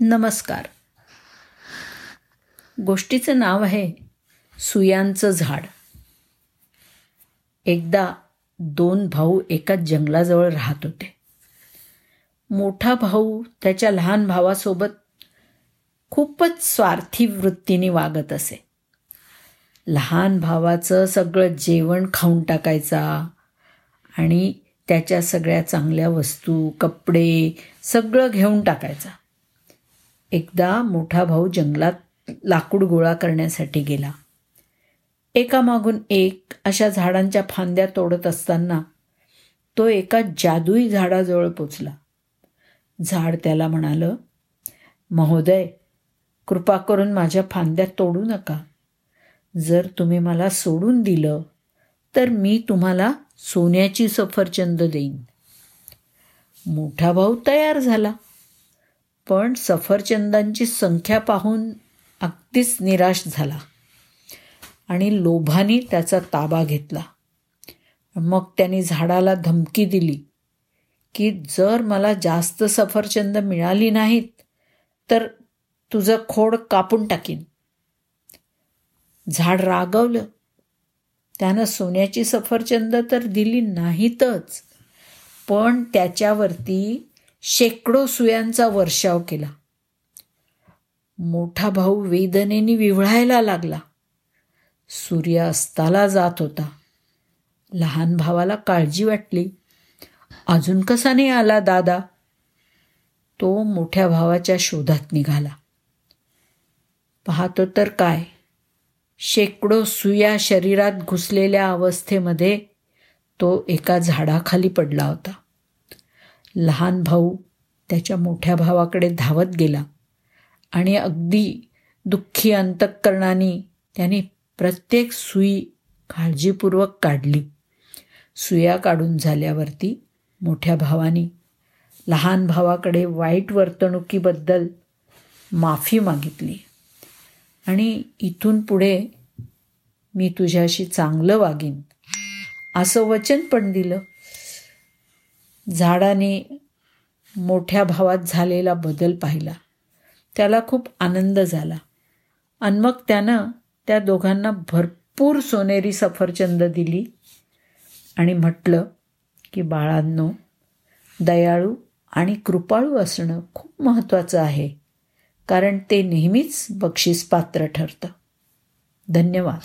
नमस्कार. गोष्टीचं नाव आहे सुयांचं झाड. एकदा दोन भाऊ एकाच जंगलाजवळ राहत होते. मोठा भाऊ त्याच्या लहान भावासोबत खूपच स्वार्थी वृत्तीने वागत असे. लहान भावाचं सगळं जेवण खाऊन टाकायचा आणि त्याच्या सगळ्या चांगल्या वस्तू कपडे सगळं घेऊन टाकायचा. एकदा मोठा भाऊ जंगलात लाकूड गोळा करण्यासाठी गेला. एकामागून एक अशा झाडांच्या फांद्या तोडत असताना तो एका जादुई झाडाजवळ पोचला. झाड त्याला म्हणालं महोदय कृपा करून माझ्या फांद्या तोडू नका. जर तुम्ही मला सोडून दिलं तर मी तुम्हाला सोन्याची सफरचंद देईन. मोठा भाऊ तयार झाला. पण सफरचंदांची संख्या पाहून अगदीच निराश झाला आणि लोभाने त्याचा ताबा घेतला. मग त्याने झाडाला धमकी दिली की जर मला जास्त सफरचंद मिळाली नाहीत तर तुझं खोड कापून टाकीन. झाड रागवलं. त्यानं सोन्याची सफरचंद तर दिली नाहीतच पण त्याच्यावरती शेकडो सुयांचा वर्षाव केला. मोठा भाऊ वेदनेने विव्हळायला लागला. सूर्य अस्ताला जात होता. लहान भावाला काळजी वाटली. अजून कसा नाही आला दादा? तो मोठ्या भावाच्या शोधात निघाला. पाहतो तर काय? शेकडो सुया शरीरात घुसलेल्या अवस्थेमध्ये तो एका झाडाखाली पडला होता. लहान भाऊ त्याच्या मोठ्या भावाकडे धावत गेला आणि अगदी दुःखी अंतःकरणाने त्याने प्रत्येक सुई काळजीपूर्वक काढली. सुया काढून झाल्यावरती मोठ्या भावाने लहान भावाकडे वाईट वर्तणुकीबद्दल माफी मागितली. आणि इथून पुढे मी तुझ्याशी चांगलं वागीन असं वचन पण दिलं. झाडाने मोठ्या भावात झालेला बदल पाहिला. त्याला खूप आनंद झाला. आणि मग त्यानं त्या दोघांना भरपूर सोनेरी सफरचंद दिली आणि म्हटलं की बाळांनो दयाळू आणि कृपाळू असणं खूप महत्त्वाचं आहे कारण ते नेहमीच बक्षीस पात्र ठरतं. धन्यवाद.